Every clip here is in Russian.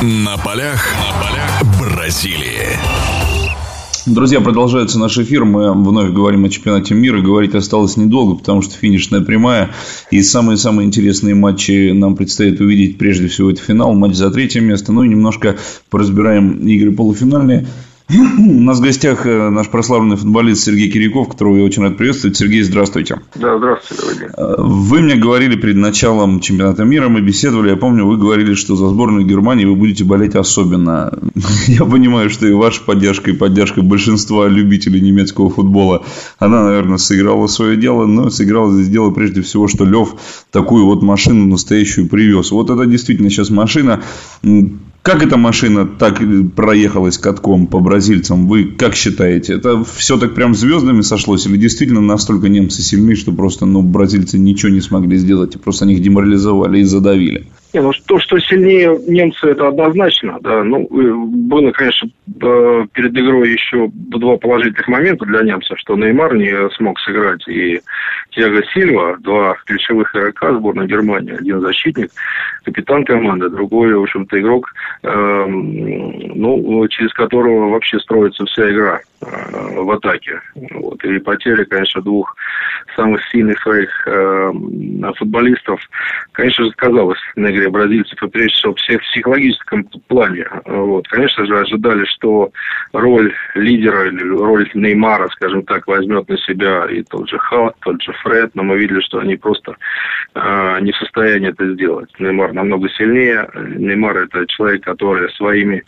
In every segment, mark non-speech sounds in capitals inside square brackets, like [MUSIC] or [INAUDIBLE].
На полях, на полях Бразилии. Друзья, продолжается наш эфир. Мы вновь говорим о чемпионате мира. Говорить осталось недолго, потому что финишная прямая. И самые-самые интересные матчи нам предстоит увидеть. Прежде всего, это финал, матч за третье место. Ну и немножко поразбираем игры полуфинальные. У нас в гостях э, наш прославленный футболист Сергей Киряков, которого я очень рад приветствовать. Сергей, здравствуйте. Да, здравствуйте, дорогие. Э, вы мне говорили перед началом чемпионата мира, мы беседовали, я помню, вы говорили, что за сборную Германии вы будете болеть особенно. [LAUGHS] Я понимаю, что и ваша поддержка, и поддержка большинства любителей немецкого футбола, она, наверное, сыграла свое дело, но сыграла здесь дело прежде всего, что Лев такую вот машину настоящую привез. Вот это действительно сейчас машина как эта машина так проехалась катком по бразильцам? Вы как считаете? Это все так прям звездами сошлось? Или действительно настолько немцы сильны, что просто ну, бразильцы ничего не смогли сделать и просто них деморализовали и задавили? Не, ну то, что сильнее немцы, это однозначно, да. Ну, было, конечно, перед игрой еще два положительных момента для немцев, что Неймар не смог сыграть, и Тиаго Сильва, два ключевых игрока сборной Германии, один защитник, капитан команды, другой, в общем-то, игрок, э, ну, через которого вообще строится вся игра э, в атаке. Вот. И потеря, конечно, двух самых сильных своих э, футболистов, конечно же, сказалось на игре бразильцев, и прежде всего в психологическом плане. Вот. Конечно же, ожидали, что роль лидера или роль Неймара, скажем так, возьмет на себя и тот же Халк, тот же Фред, но мы видели, что они просто э, не в состоянии это сделать. Неймар намного сильнее. Неймар это человек, который своими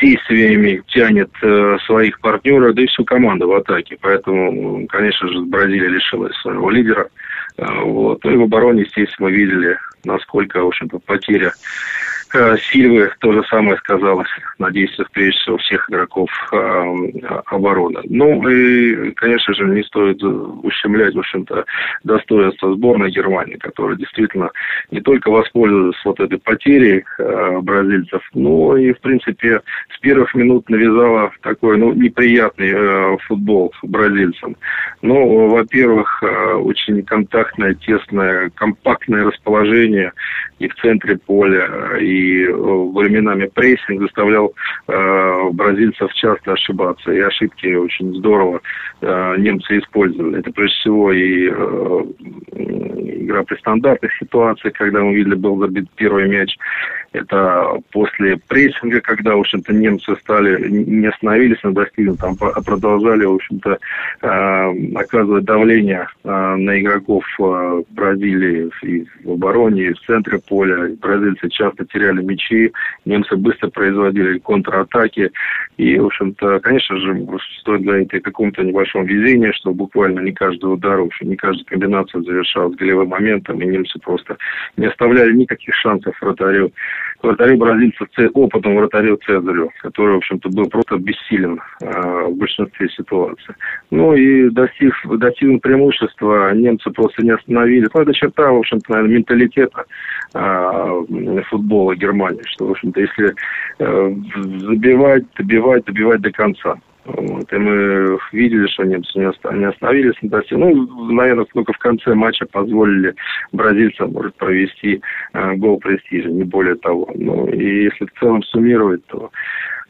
действиями тянет э, своих партнеров, да и всю команду в атаке. Поэтому, конечно же, Бразилия лишилась своего лидера. Э, вот. Ну и в обороне, естественно, мы видели, насколько, в общем-то, потеря Сильвы то же самое сказалось на действиях, прежде всего, всех игроков э, обороны. Ну, и, конечно же, не стоит ущемлять, в общем-то, достоинство сборной Германии, которая действительно не только воспользовалась вот этой потерей э, бразильцев, но и, в принципе, с первых минут навязала такой, ну, неприятный э, футбол бразильцам. Ну, во-первых, э, очень контактное, тесное, компактное расположение и в центре поля, и и э, временами прессинг заставлял э, бразильцев часто ошибаться. И ошибки очень здорово э, немцы использовали. Это прежде всего и э, игра при стандартных ситуациях, когда мы видели, был забит первый мяч. Это после прессинга, когда, в общем-то, немцы стали, не остановились на достигнутом, а продолжали, в общем-то, э, оказывать давление э, на игроков э, Бразилии и в обороне, и в центре поля. Бразильцы часто теряли мячи, немцы быстро производили контратаки. И, в общем-то, конечно же, стоит говорить о каком-то небольшом везении, что буквально не каждый удар, в общем, не каждая комбинация завершалась голевым моментом, и немцы просто не оставляли никаких шансов вратарю вратарю бразильцев, опытному вратарю Цезарю, который, в общем-то, был просто бессилен э, в большинстве ситуаций. Ну и достиг, достигнув преимущества, немцы просто не остановили. Ну, это черта, в общем-то, наверное, менталитета э, футбола Германии, что, в общем-то, если э, забивать, добивать, добивать до конца. Вот, и мы видели, что немцы не остановились на достиг. Ну, наверное, только в конце матча позволили бразильцам, может, провести э, гол престижа, не более того. Ну, и если в целом суммировать, то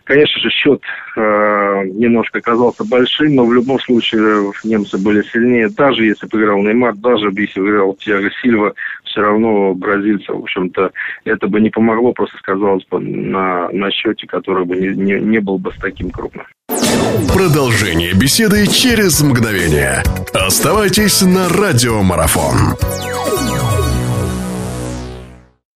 Конечно же, счет э, немножко оказался большим, но в любом случае немцы были сильнее. Даже если бы играл Неймар, даже если бы играл Тиаго Сильва, все равно бразильцев, в общем-то, это бы не помогло, просто сказалось бы на, на счете, который бы не, не, не был бы с таким крупным. Продолжение беседы через мгновение. Оставайтесь на радиомарафон.